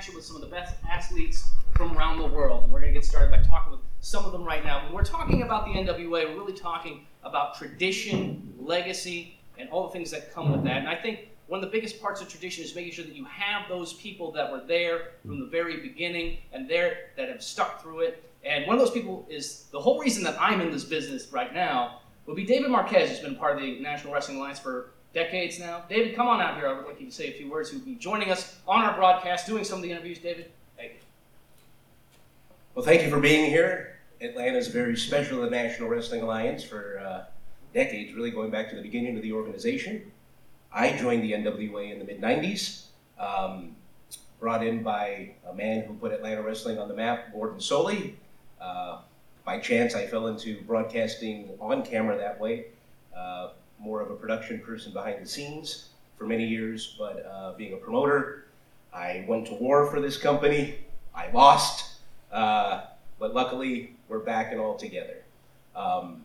connection with some of the best athletes from around the world. And we're going to get started by talking with some of them right now. When we're talking about the NWA, we're really talking about tradition, legacy, and all the things that come with that. And I think one of the biggest parts of tradition is making sure that you have those people that were there from the very beginning and there that have stuck through it. And one of those people is the whole reason that I'm in this business right now would be David Marquez, who's been part of the National Wrestling Alliance for decades now. David, come on out here. I would like you to say a few words. Who'll be joining us on our broadcast, doing some of the interviews. David, thank you. Well, thank you for being here. Atlanta is very special to the National Wrestling Alliance for uh, decades, really going back to the beginning of the organization. I joined the NWA in the mid 90s, um, brought in by a man who put Atlanta wrestling on the map, Gordon Solie. Uh, by chance, I fell into broadcasting on camera that way. Uh, more of a production person behind the scenes for many years, but uh, being a promoter, I went to war for this company. I lost, uh, but luckily we're back and all together. Um,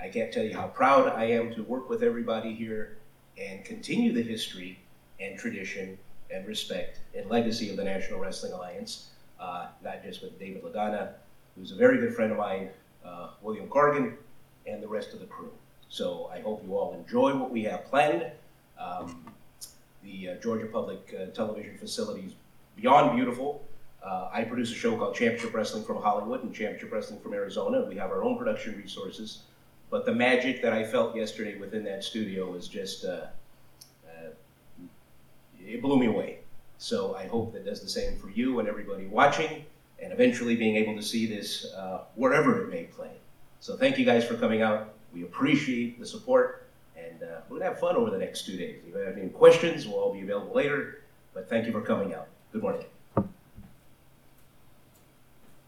I can't tell you how proud I am to work with everybody here and continue the history and tradition and respect and legacy of the National Wrestling Alliance, uh, not just with David Lagana, who's a very good friend of mine, uh, William Corgan, and the rest of the crew. So I hope you all enjoy what we have planned. Um, the uh, Georgia Public uh, Television facility is beyond beautiful. Uh, I produce a show called Championship Wrestling from Hollywood and Championship Wrestling from Arizona. We have our own production resources. But the magic that I felt yesterday within that studio was just, uh, uh, it blew me away. So I hope that does the same for you and everybody watching, and eventually being able to see this uh, wherever it may play. So thank you guys for coming out. We appreciate the support, and uh, we're gonna have fun over the next two days. If you have any questions, we'll all be available later. But thank you for coming out. Good morning.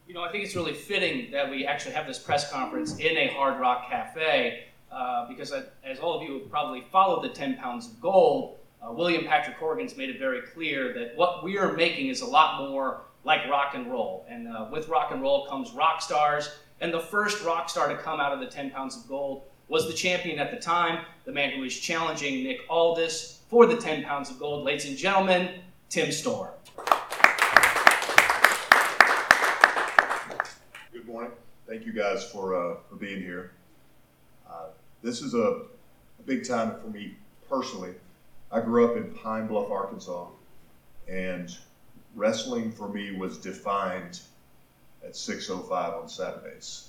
You know, I think it's really fitting that we actually have this press conference in a Hard Rock Cafe uh, because, uh, as all of you have probably followed the 10 pounds of gold, uh, William Patrick Corgan's made it very clear that what we are making is a lot more like rock and roll. And uh, with rock and roll comes rock stars. And the first rock star to come out of the 10 pounds of gold was the champion at the time, the man who was challenging Nick Aldis for the 10 pounds of gold. Ladies and gentlemen, Tim Storm. Good morning. Thank you guys for, uh, for being here. Uh, this is a, a big time for me personally. I grew up in Pine Bluff, Arkansas, and wrestling for me was defined at 6.05 on Saturdays.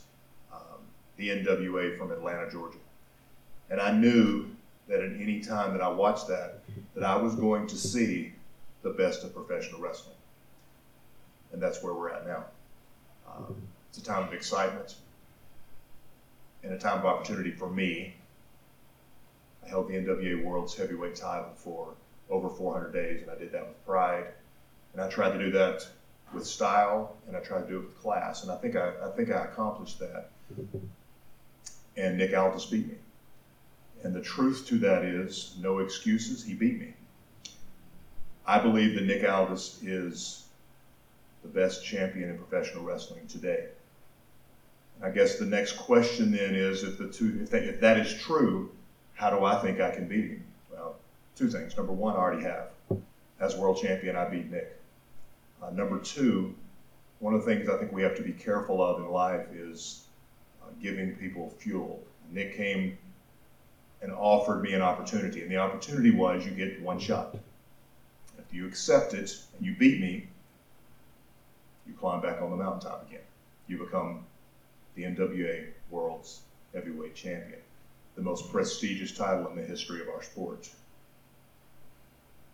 Um, the NWA from Atlanta, Georgia. And I knew that at any time that I watched that, that I was going to see the best of professional wrestling. And that's where we're at now. Um, it's a time of excitement and a time of opportunity for me. I held the NWA World's Heavyweight title for over 400 days, and I did that with pride. And I tried to do that with style, and I try to do it with class, and I think I, I think I accomplished that. And Nick Aldis beat me. And the truth to that is, no excuses. He beat me. I believe that Nick Aldis is the best champion in professional wrestling today. I guess the next question then is, if the two, if, if that is true, how do I think I can beat him? Well, two things. Number one, I already have. As world champion, I beat Nick. Uh, number two, one of the things I think we have to be careful of in life is uh, giving people fuel. Nick came and offered me an opportunity, and the opportunity was you get one shot. If you accept it and you beat me, you climb back on the mountaintop again. You become the NWA World's Heavyweight Champion, the most prestigious title in the history of our sport.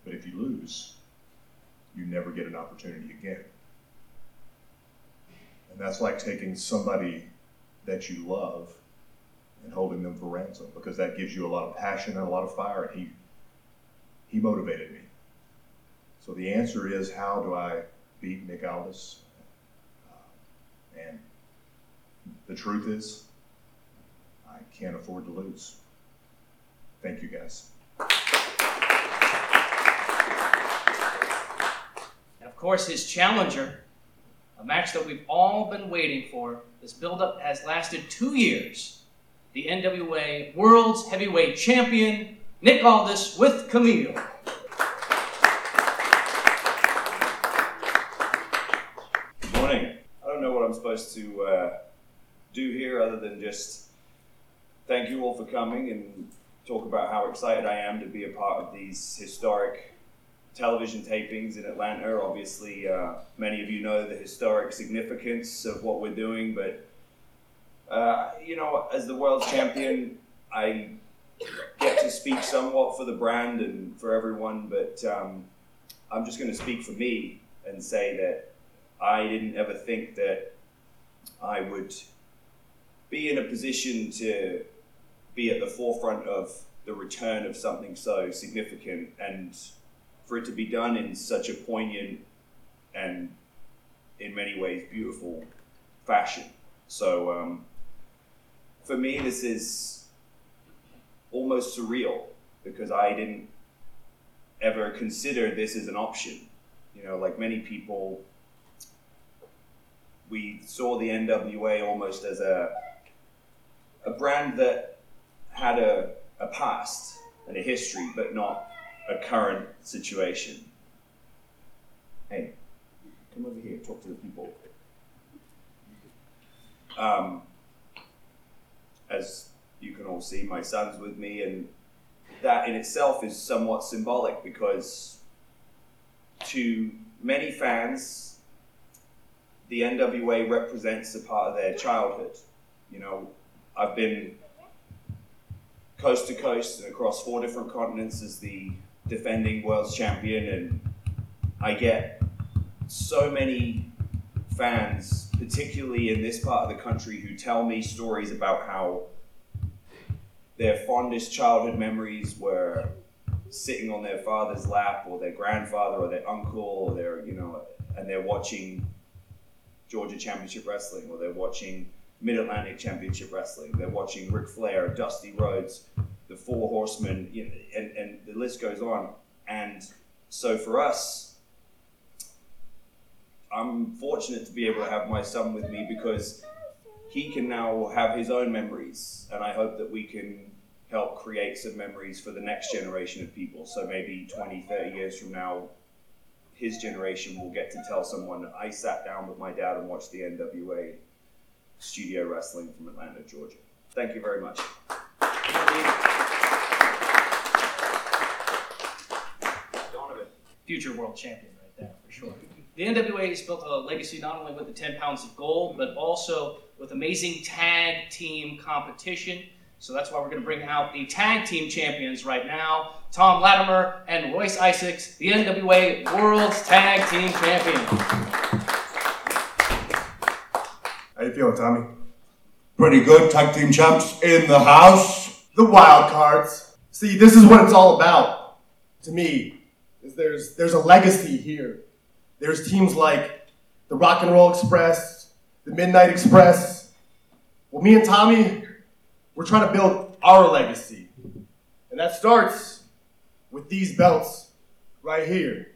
But if you lose, you never get an opportunity again. And that's like taking somebody that you love and holding them for ransom because that gives you a lot of passion and a lot of fire. And he, he motivated me. So the answer is how do I beat Nick Aldis? Uh, and the truth is, I can't afford to lose. Thank you guys. And of course, his challenger, a match that we've all been waiting for. This buildup has lasted two years. The NWA World's Heavyweight Champion, Nick Aldis with Camille. Good morning. I don't know what I'm supposed to uh, do here other than just thank you all for coming and talk about how excited I am to be a part of these historic television tapings in Atlanta. Obviously, uh, many of you know the historic significance of what we're doing, but uh, you know, as the world champion, I get to speak somewhat for the brand and for everyone, but um, I'm just going to speak for me and say that I didn't ever think that I would be in a position to be at the forefront of the return of something so significant and for it to be done in such a poignant and in many ways beautiful fashion. So um, for me, this is almost surreal because I didn't ever consider this as an option. You know, like many people, we saw the NWA almost as a a brand that had a, a past and a history, but not a current situation. Hey, come over here, talk to the people. Um, as you can all see, my son's with me, and that in itself is somewhat symbolic because to many fans, the NWA represents a part of their childhood. You know, I've been coast to coast and across four different continents as the defending world champion, and I get so many fans, particularly in this part of the country, who tell me stories about how their fondest childhood memories were sitting on their father's lap or their grandfather or their uncle or their, you know, and they're watching Georgia Championship Wrestling or they're watching Mid Atlantic Championship Wrestling. They're watching Ric Flair, Dusty Rhodes, the Four Horsemen, you know, and, and the list goes on. And so for us, I'm fortunate to be able to have my son with me because he can now have his own memories. And I hope that we can help create some memories for the next generation of people. So maybe 20, 30 years from now, his generation will get to tell someone, I sat down with my dad and watched the NWA studio wrestling from Atlanta, Georgia. Thank you very much. Future world champion right there for sure. The NWA has built a legacy not only with the 10 pounds of gold, but also with amazing tag team competition. So that's why we're going to bring out the tag team champions right now Tom Latimer and Royce Isaacs, the NWA World's Tag Team Champion. How you feeling, Tommy? Pretty good. Tag team champs in the house. The wild cards. See, this is what it's all about. To me, there's there's a legacy here. There's teams like the Rock and Roll Express, the Midnight Express. Well, me and Tommy, we're trying to build our legacy, and that starts with these belts right here.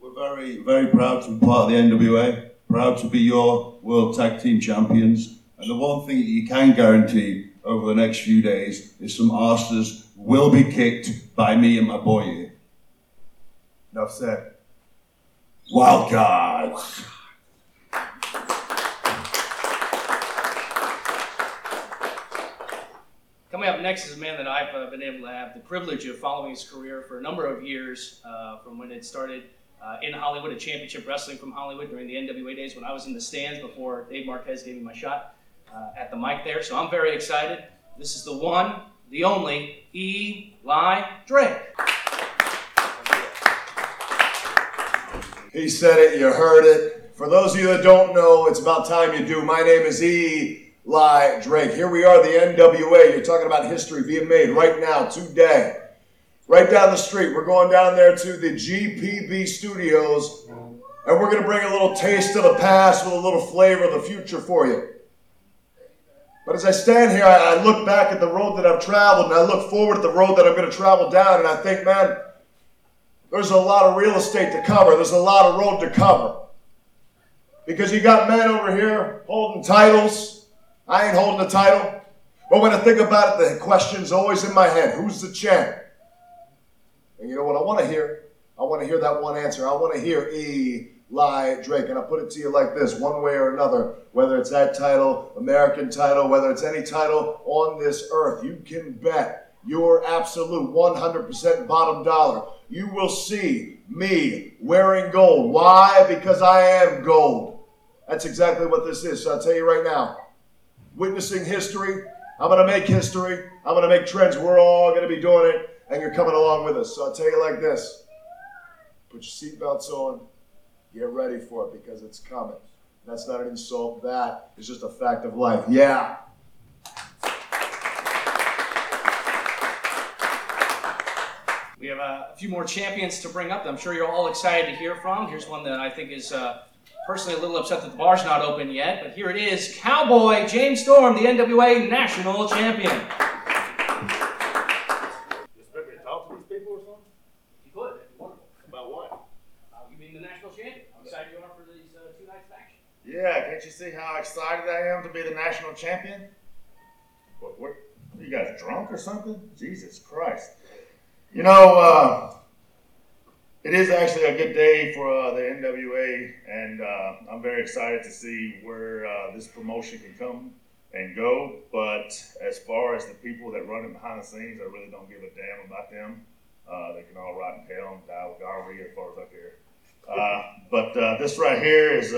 We're very, very proud to be part of the NWA. Proud to be your World Tag Team Champions. And the one thing that you can guarantee over the next few days is some arses will be kicked by me and my boy here. Enough said. Wild cards. Coming up next is a man that I've uh, been able to have the privilege of following his career for a number of years, uh, from when it started uh, in Hollywood at Championship Wrestling from Hollywood during the NWA days when I was in the stands before Dave Marquez gave me my shot uh, at the mic there. So I'm very excited. This is the one, the only Eli Drake. He said it, you heard it. For those of you that don't know, it's about time you do. My name is Eli Drake. Here we are, the NWA. You're talking about history being made right now, today. Right down the street. We're going down there to the GPB studios, and we're going to bring a little taste of the past with a little flavor of the future for you. But as I stand here, I I look back at the road that I've traveled, and I look forward at the road that I'm going to travel down, and I think, man, there's a lot of real estate to cover. There's a lot of road to cover. Because you got men over here holding titles. I ain't holding a title. But when I think about it, the question's always in my head who's the champ? And you know what I want to hear? I want to hear that one answer. I want to hear E. Lie Drake. And I'll put it to you like this one way or another, whether it's that title, American title, whether it's any title on this earth, you can bet your absolute 100% bottom dollar. You will see me wearing gold. Why? Because I am gold. That's exactly what this is. So I'll tell you right now witnessing history. I'm going to make history. I'm going to make trends. We're all going to be doing it, and you're coming along with us. So I'll tell you like this put your seatbelts on, get ready for it because it's coming. That's not an insult. That is just a fact of life. Yeah. We have uh, a few more champions to bring up I'm sure you're all excited to hear from. Here's one that I think is uh, personally a little upset that the bar's not open yet, but here it is Cowboy James Storm, the NWA National Champion. You expect me to talk to these people or something? You could, that'd be wonderful. About what? Uh, you being the national champion. I'm excited you are for these uh, two nights of action. Yeah, can't you see how excited I am to be the national champion? What, what, are you guys drunk or something? Jesus Christ. You know, uh, it is actually a good day for uh, the NWA, and uh, I'm very excited to see where uh, this promotion can come and go. But as far as the people that run it behind the scenes, I really don't give a damn about them. Uh, they can all rot in hell and die with gonorrhea as far as I care. Uh, but this right here is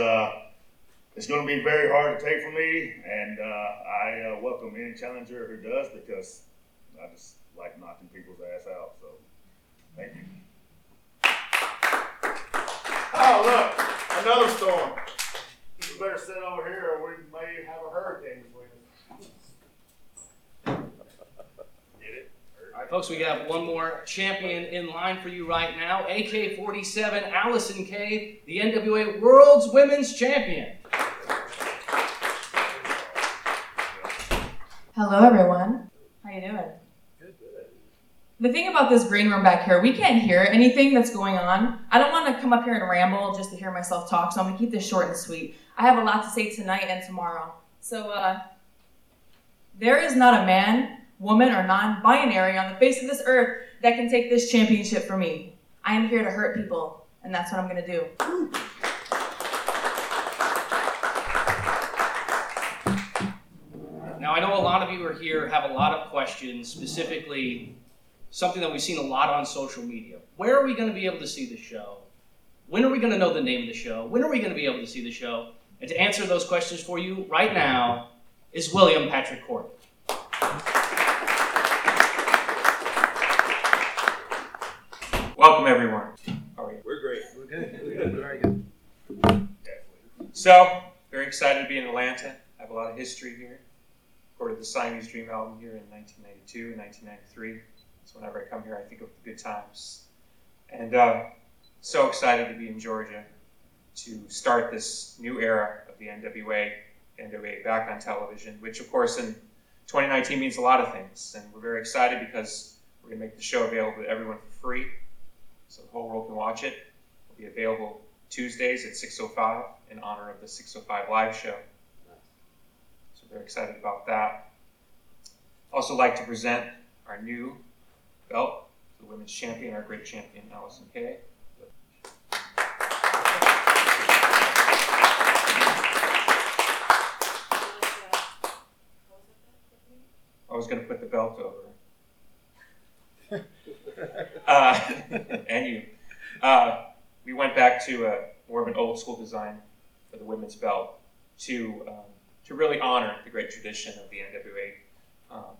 it's going to be very hard to take for me, and uh, I uh, welcome any challenger who does because I just like knocking people's ass out. So, thank you. Oh, look, another storm. You better sit over here, or we may have a hurricane between us. Get it? All right, folks, we have one more champion in line for you right now. AK 47, Allysin Kay, the NWA World's Women's Champion. Hello, everyone. How you doing? The thing about this green room back here, we can't hear anything that's going on. I don't want to come up here and ramble just to hear myself talk, so I'm gonna keep this short and sweet. I have a lot to say tonight and tomorrow. So, uh, there is not a man, woman, or non-binary on the face of this earth that can take this championship from me. I am here to hurt people, and that's what I'm gonna do. Now, I know a lot of you are here have a lot of questions, specifically something that we've seen a lot on social media. Where are we going to be able to see the show? When are we going to know the name of the show? When are we going to be able to see the show? And to answer those questions for you right now is William Patrick Corgan. Welcome, everyone. How are you? We're great. We're good. We're good. Very good. So, very excited to be in Atlanta. I have a lot of history here. Recorded the Siamese Dream album here in 1992 and 1993. So whenever I come here, I think of the good times. And uh, so excited to be in Georgia to start this new era of the NWA, NWA back on television, which of course in 2019 means a lot of things. And we're very excited because we're going to make the show available to everyone for free so the whole world can watch it. It'll be available Tuesdays at 6.05 in honor of the 6.05 live show. So very excited about that. Also like to present our new belt, the women's champion, our great champion, Allysin Kay. I was going to put the belt over. uh, and you. Uh, we went back to a, more of an old school design for the women's belt to um, to really honor the great tradition of the NWA. Um,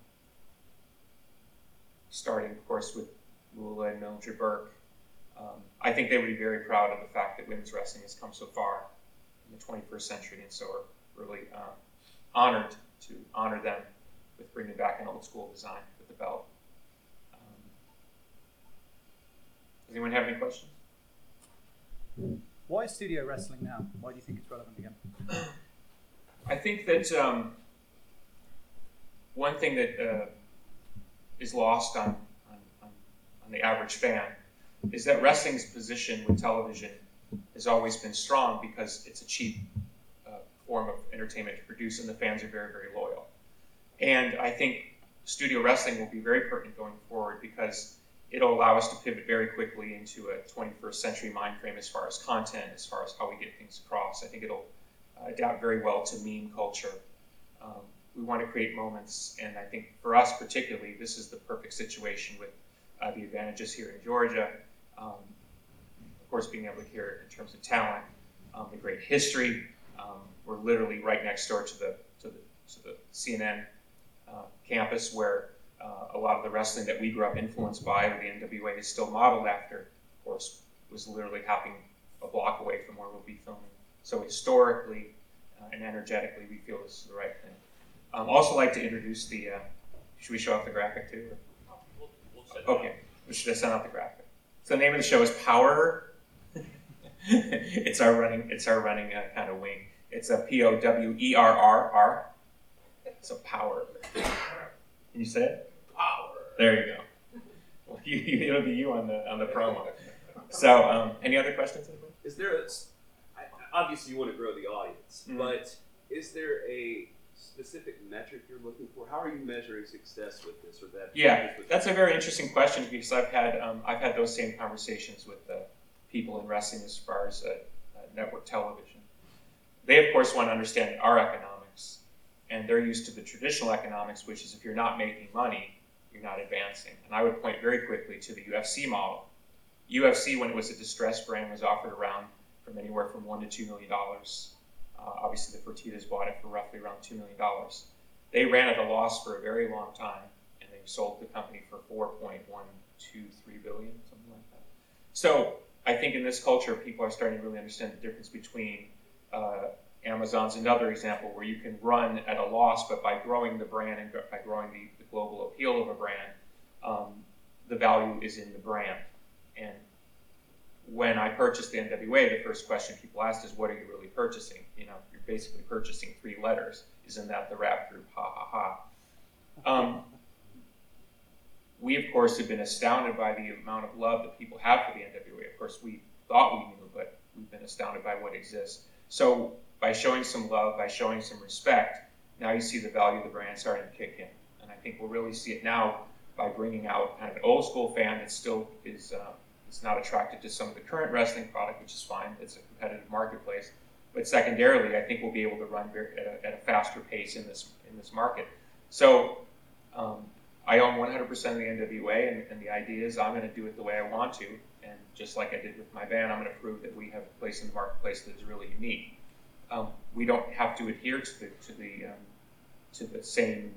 starting, of course, with Moolah and Mildred Burke. Um, I think they would be very proud of the fact that women's wrestling has come so far in the 21st century, and so we're really um, honored to honor them with bringing back an old school design with the belt. Um, does anyone have any questions? Why is studio wrestling now? Why do you think it's relevant again? I think that um, one thing that uh, is lost on, on, on, the average fan is that wrestling's position with television has always been strong because it's a cheap uh, form of entertainment to produce, and the fans are very, very loyal. And I think studio wrestling will be very pertinent going forward because it'll allow us to pivot very quickly into a 21st century mind frame as far as content, as far as how we get things across. I think it'll adapt very well to meme culture. Um, we want to create moments, and I think for us particularly, this is the perfect situation with uh, the advantages here in Georgia. Um, of course, being able to hear it in terms of talent, um, the great history. Um, we're literally right next door to the to the, to the CNN uh, campus, where uh, a lot of the wrestling that we grew up influenced by, the NWA is still modeled after. Of course, was literally happening a block away from where we'll be filming. So historically uh, and energetically, we feel this is the right thing. Um, also, like to introduce the. Uh, should we show off the graphic too? or- Okay, we should have sent out the graphic. So the name of the show is Powerrr. it's our running. It's our running uh, kind of wing. It's a P O W E R R R. So Powerrr. Can you say it? Powerrr. There you go. Well, you, you, it'll be you on the on the promo. So, um, any other questions? Is there a, I- obviously you want to grow the audience, Mhm. but is there a specific metric you're looking for? How are you measuring success with this or that? Yeah, that's a very interesting question because I've had um, I've had those same conversations with uh, people in wrestling as far as uh, uh, network television. They of course want to understand our economics, and they're used to the traditional economics, which is if you're not making money, you're not advancing. And I would point very quickly to the UFC model. UFC, when it was a distressed brand, was offered around from anywhere from one to two million dollars. Uh, obviously, the Fertitas bought it for roughly around two million dollars. They ran at a loss for a very long time, and they sold the company for 4.123 billion, something like that. So I think in this culture, people are starting to really understand the difference between uh, Amazon's another example where you can run at a loss, but by growing the brand and by growing the, the global appeal of a brand, um, the value is in the brand. And when I purchased the NWA, the first question people asked is, "What are you really purchasing?" You know, you're basically purchasing three letters. Isn't that the rap group? Ha ha ha. Um, we, of course, have been astounded by the amount of love that people have for the NWA. Of course, we thought we knew, but we've been astounded by what exists. So, by showing some love, by showing some respect, now you see the value of the brand starting to kick in. And I think we'll really see it now by bringing out kind of an old school fan that still is, uh, is not attracted to some of the current wrestling product, which is fine. It's a competitive marketplace. But secondarily, I think we'll be able to run very, at, a, at a faster pace in this in this market. So um, I own 100% of the NWA, and, and the idea is I'm going to do it the way I want to. And just like I did with my band, I'm going to prove that we have a place in the marketplace that is really unique. Um, we don't have to adhere to the to the um, to the same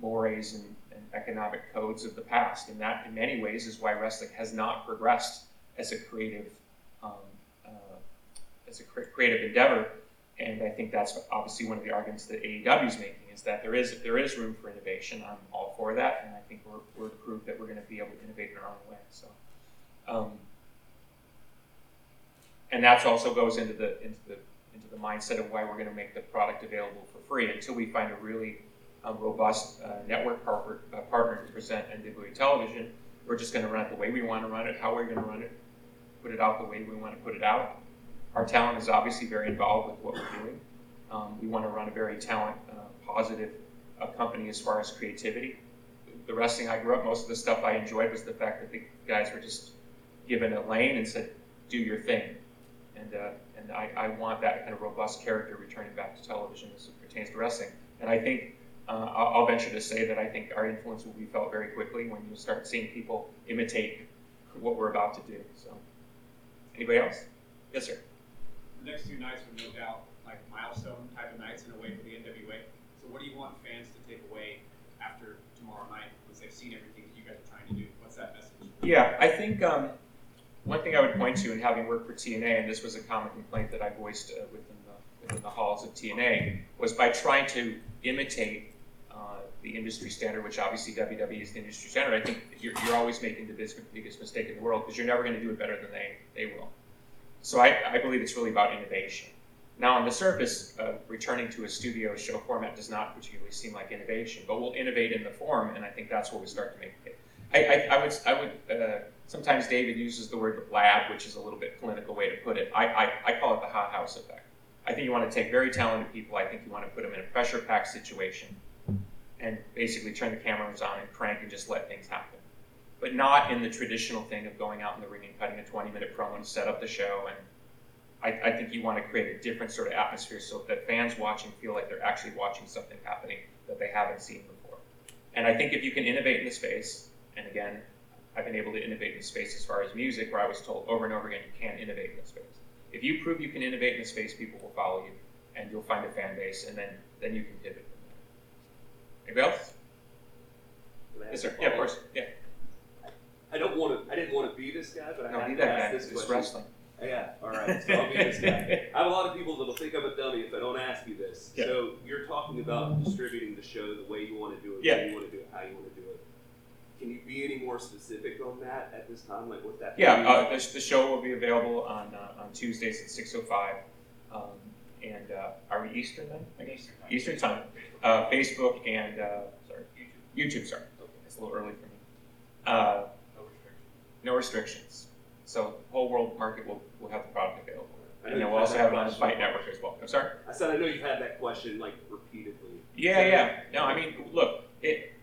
mores and, and economic codes of the past, and that in many ways is why wrestling has not progressed as a creative um, uh, as a cre- creative endeavor. And I think that's obviously one of the arguments that AEW is making is that there is there is room for innovation. I'm all for that, and I think we're we're prove that we're going to be able to innovate in our own way. So, um, and that also goes into the into the into the mindset of why we're going to make the product available for free until we find a really robust uh, network partner, uh, partner to present NWA television. We're just going to run it the way we want to run it, how we're going to run it, put it out the way we want to put it out. Our talent is obviously very involved with what we're doing. Um, we want to run a very talent uh, positive uh, company as far as creativity. The wrestling I grew up, most of the stuff I enjoyed was the fact that the guys were just given a lane and said, "Do your thing," and uh, and I, I want that kind of robust character returning back to television as it pertains to wrestling. And I think uh, I'll, I'll venture to say that I think our influence will be felt very quickly when you start seeing people imitate what we're about to do. So, anybody else? Yes, sir. The next two nights were no doubt like milestone type of nights in a way for the NWA. So what do you want fans to take away after tomorrow night once they've seen everything that you guys are trying to do? What's that message? Yeah, I think um, one thing I would point to in having worked for TNA, and this was a common complaint that I voiced uh, within the within the halls of TNA, was by trying to imitate uh, the industry standard, which obviously WWE is the industry standard. I think you're, you're always making the biggest, biggest mistake in the world because you're never going to do it better than they they will. So I, I believe it's really about innovation. Now, on the surface, uh, returning to a studio show format does not particularly seem like innovation, but we'll innovate in the form, and I think that's where we start to make it. I, I, I would, I would. Uh, sometimes David uses the word lab, which is a little bit clinical way to put it. I, I, I call it the hot house effect. I think you want to take very talented people. I think you want to put them in a pressure-packed situation, and basically turn the cameras on and crank and just let things happen. but not in the traditional thing of going out in the ring and cutting a 20 minute promo to set up the show. And I, I think you want to create a different sort of atmosphere so that fans watching feel like they're actually watching something happening that they haven't seen before. And I think if you can innovate in the space, and again, I've been able to innovate in the space as far as music, where I was told over and over again, you can't innovate in the space. If you prove you can innovate in the space, people will follow you, and you'll find a fan base, and then then you can pivot. Anybody else? Yes, sir. Yeah, of course. Yeah. I don't want to. I didn't want to be this guy, but I No, have to that ask guy. this It's question. wrestling. Yeah. All right. So I'll be this guy. I have a lot of people that'll think I'm a dummy if I don't ask you this. Yeah. So you're talking about distributing the show the way you want to do it, Yeah. when you want to do it, how you want to do it. Can you be any more specific on that at this time? Like what that? Yeah, uh, the, the show will be available on uh, on Tuesdays at six oh five, um, and uh, are we Eastern then? I guess Eastern time. Uh, Facebook and uh, sorry, YouTube. Sorry, it's a little early for me. Uh, no restrictions. So the whole world market will, will have the product available, I and then we'll also have it on the Fight Network as well. I'm sorry. I said I know you've had that question like repeatedly. Yeah, yeah. No, I mean, look, it.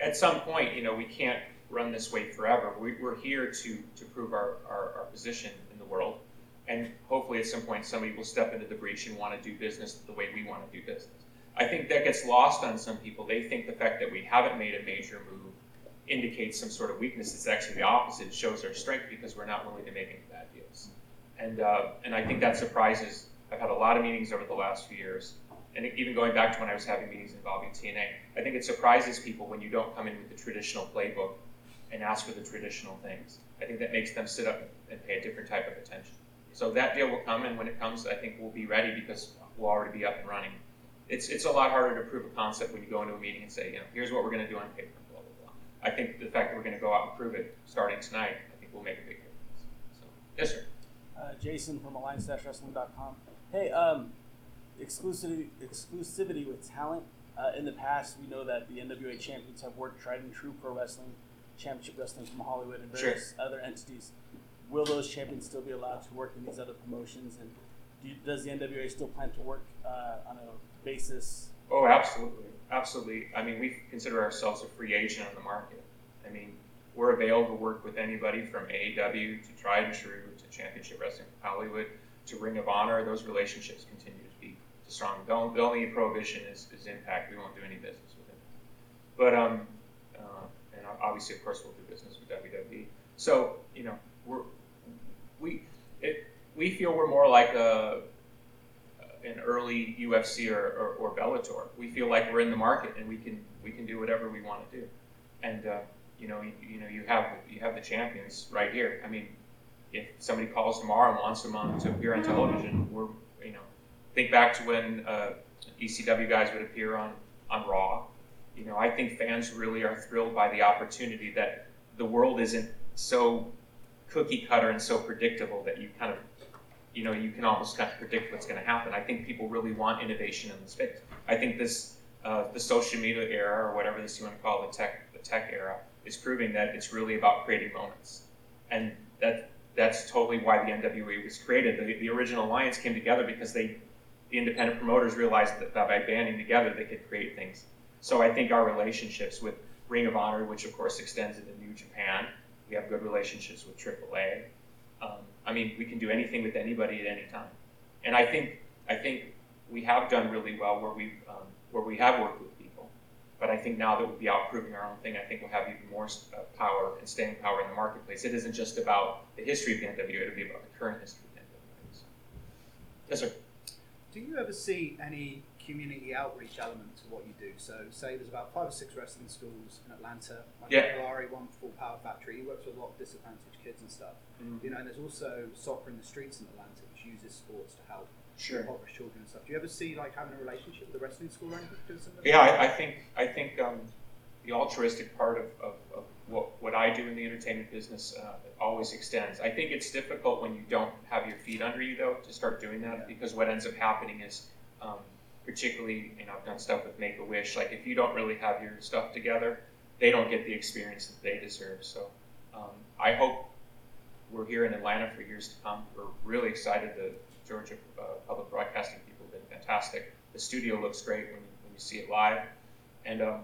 At some point, you know, we can't run this way forever. We, we're here to to prove our, our, our position in the world, and hopefully, at some point, somebody will step into the breach and want to do business the way we want to do business. I think that gets lost on some people. They think the fact that we haven't made a major move indicates some sort of weakness. It's actually the opposite. It shows our strength because we're not willing to make any bad deals. And uh, and I think that surprises. I've had a lot of meetings over the last few years, and even going back to when I was having meetings involving TNA. I think it surprises people when you don't come in with the traditional playbook and ask for the traditional things. I think that makes them sit up and pay a different type of attention. So that deal will come, and when it comes, I think we'll be ready because we'll already be up and running. It's it's a lot harder to prove a concept when you go into a meeting and say, you know, here's what we're going to do on paper, blah blah blah. I think the fact that we're going to go out and prove it starting tonight, I think will make a big difference. So, yes, sir. Uh, Jason from alliance-wrestling.com. Hey, um, exclusivity, exclusivity with talent. Uh, in the past, we know that the NWA champions have worked tried and true pro wrestling, championship wrestling from Hollywood and Sure. various other entities. Will those champions still be allowed to work in these other promotions? And do does the NWA still plan to work uh, on a basis? Oh, absolutely, absolutely. I mean, we consider ourselves a free agent on the market. I mean, we're available to work with anybody from AEW to Tried and True to Championship Wrestling Hollywood to Ring of Honor. Those relationships continue to be strong. The only, the only prohibition is, is Impact. We won't do any business with it. But um, uh, and obviously, of course, we'll do business with WWE. So you know, we're we it, we feel we're more like a an early UFC or, or, or Bellator. We feel like we're in the market and we can we can do whatever we want to do. And uh, you know you, you know you have you have the champions right here. I mean, if somebody calls tomorrow and wants them on to appear on television, we're you know think back to when uh, ECW guys would appear on on Raw. You know I think fans really are thrilled by the opportunity that the world isn't so cookie cutter and so predictable that you kind of you know, you can almost kind of predict what's going to happen. I think people really want innovation in the space. I think this, uh, the social media era, or whatever this you want to call the tech, the tech era, is proving that it's really about creating moments, and that that's totally why the NWA was created. The, the original alliance came together because they, the independent promoters realized that, that by banding together they could create things. So I think our relationships with Ring of Honor, which of course extends into New Japan, we have good relationships with AAA. Um, I mean, we can do anything with anybody at any time, and I think I think we have done really well where we um, where we have worked with people. But I think now that we'll be out proving our own thing, I think we'll have even more uh, power and staying power in the marketplace. It isn't just about the history of the NWA; it'll be about the current history of the NWA. So. Yes, sir. Do you ever see any community outreach element to what you do? So, say there's about five or six wrestling schools in Atlanta. Like Yeah. Kalari, one full power factory. He works with a lot of disadvantaged kids and stuff. Mhm. You know, and there's also soccer in the streets in Atlanta, which uses sports to help Sure. impoverished children and stuff. Do you ever see like having a relationship with a wrestling school or anything? because of it? Yeah, I, I think I think um, the altruistic part of, of, of what, what I do in the entertainment business uh, always extends. I think it's difficult when you don't have your feet under you though to start doing that because what ends up happening is, um, particularly you know I've done stuff with Make a Wish. Like if you don't really have your stuff together, they don't get the experience that they deserve. So um, I hope we're here in Atlanta for years to come. We're really excited. The Georgia uh, Public Broadcasting people have been fantastic. The studio looks great when when you see it live, and um,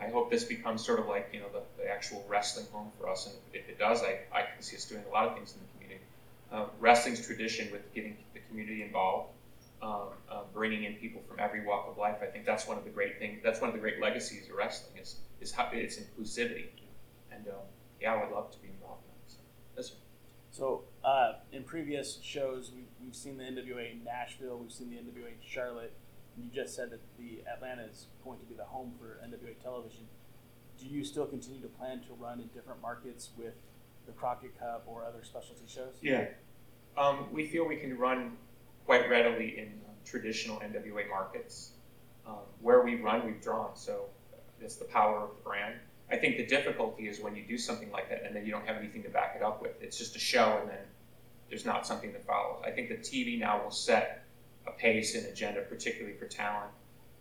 I hope this becomes sort of like you know the, the actual wrestling home for us, and if it does, I, I can see us doing a lot of things in the community. Uh, wrestling's tradition with getting the community involved, um, uh, bringing in people from every walk of life. I think that's one of the great things. That's one of the great legacies of wrestling is is how its inclusivity. And um, yeah, I would love to be involved in that. So, yes. So, uh, in previous shows, we've, we've seen the NWA in Nashville, we've seen the NWA in Charlotte, and you just said that the Atlanta is going to be the home for NWA television. Do you still continue to plan to run in different markets with the Crockett Cup or other specialty shows? Yeah. Um, we feel we can run quite readily in um, traditional NWA markets. Um, where we run, we've drawn. So it's the power of the brand. I think the difficulty is when you do something like that and then you don't have anything to back it up with. It's just a show and then there's not something that follows. I think the TV now will set a pace and agenda, particularly for talent,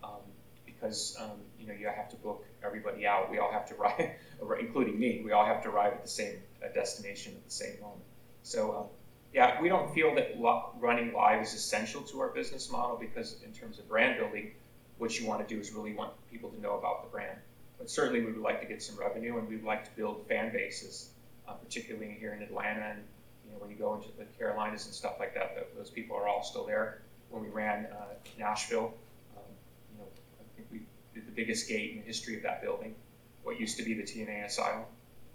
um, because um, you know you have to book everybody out. We all have to ride, including me. We all have to arrive at the same destination at the same moment. So um, yeah, we don't feel that lo- running live is essential to our business model because in terms of brand building, what you want to do is really want people to know about the brand. But certainly we would like to get some revenue and we'd like to build fan bases, uh, particularly here in Atlanta and you know when you go into the Carolinas and stuff like that, that those people are all still there. When we ran uh, Nashville, um, you know, I think we did the biggest gate in the history of that building, what used to be the TNA Asylum.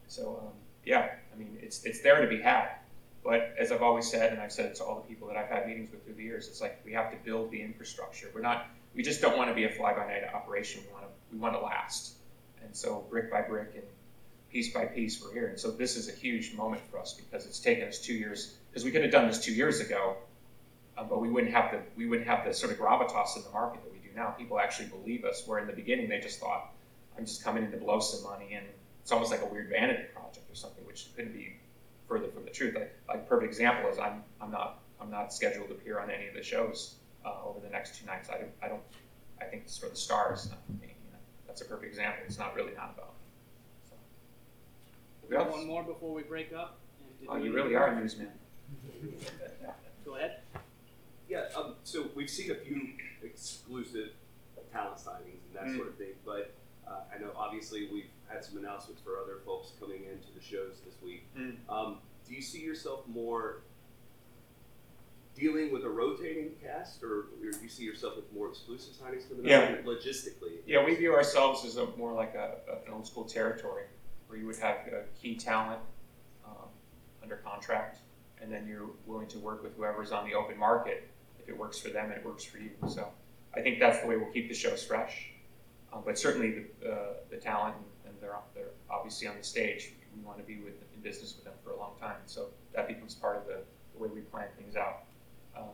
So um, yeah, I mean it's it's there to be had. But as I've always said, and I've said it to all the people that I've had meetings with through the years, it's like we have to build the infrastructure. We're not, we just don't want to be a fly-by-night operation. We want to, we want to last. And so brick by brick and piece by piece, we're here. And so this is a huge moment for us because it's taken us two years. Because we could have done this two years ago, um, but we wouldn't have the we wouldn't have the sort of gravitas in the market that we do now. People actually believe us. Where in the beginning they just thought, I'm just coming in to blow some money, and it's almost like a weird vanity project or something, which couldn't be further from the truth. Like, like perfect example is I'm I'm not I'm not scheduled to appear on any of the shows uh, over the next two nights. I don't I don't I think it's for the stars, not for me. You know? That's a perfect example. It's not really not about me. So. We have one more before we break up. Oh, you really are a newsman. Go ahead. Yeah, um, so we've seen a few exclusive talent signings and that Mm. sort of thing, but uh, I know obviously we've had some announcements for other folks coming into the shows this week. Mm. Um, do you see yourself more dealing with a rotating cast, or, or do you see yourself with more exclusive signings coming Yeah. up logistically? Yeah, we view ourselves as a, more like a, a- an old school territory where you would have uh, key talent um, under contract, and then you're willing to work with whoever's on the open market. If it works for them, and it works for you. So I think that's the way we'll keep the shows fresh. Um, but certainly the, uh, the talent, and they're, they're obviously on the stage, we want to be with, in business with them for a long time. So that becomes part of the, the way we plan things out. Um,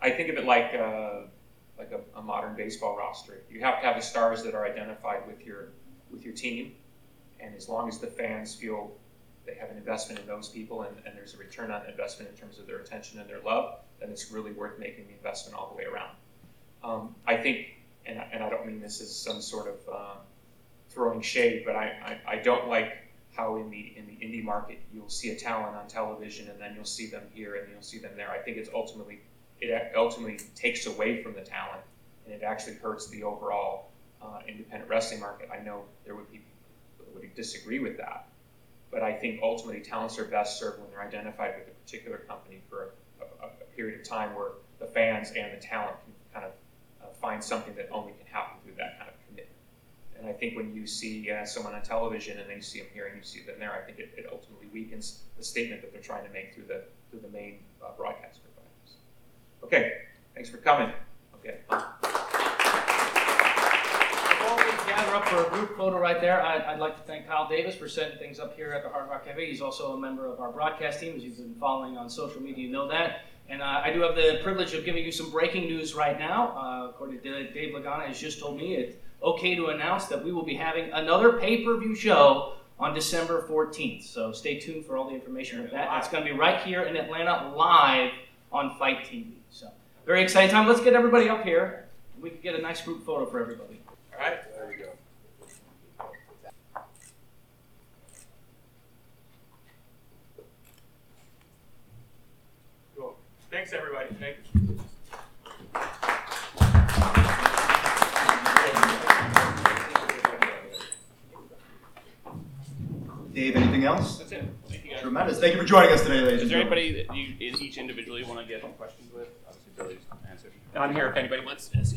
I think of it like uh, like a, a modern baseball roster. You have to have the stars that are identified with your with your team, and as long as the fans feel they have an investment in those people and, and there's a return on investment in terms of their attention and their love, then it's really worth making the investment all the way around. Um, I think, and, I- and I don't mean this as some sort of uh, throwing shade, but I, I, I don't like how in the in the indie market you'll see a talent on television and then you'll see them here and you'll see them there. I think it's ultimately it ultimately takes away from the talent and it actually hurts the overall uh, independent wrestling market. I know there would be people would disagree with that, but I think ultimately talents are best served when they're identified with a particular company for a, a, a period of time where the fans and the talent can kind of uh, find something that only can happen through that kind of commitment. And I think when you see uh, someone on television and then you see them here and you see them there, I think it, it ultimately weakens the statement that they're trying to make through the through the main uh, broadcast providers. Okay, thanks for coming. Okay. We gather up for a group photo right there, I'd, I'd like to thank Kyle Davis for setting things up here at the Hard Rock Cafe. He's also a member of our broadcast team, as you've been following on social media, you know that. And uh, I do have the privilege of giving you some breaking news right now. Uh, according to Dave Lagana, has just told me it's okay to announce that we will be having another pay-per-view show on December 14th. So stay tuned for all the information with that. It's going to be right here in Atlanta, live on FITE TV. So very exciting time. Let's get everybody up here. We can get a nice group photo for everybody. All right. There we go. Thanks, everybody. Thank you. Dave, anything else? That's it. Thank you guys. Tremendous. Thank you for joining us today, ladies Is and there gentlemen. anybody that you each individually want to get questions with? Obviously, Billy's answered. On here, if anybody wants to ask.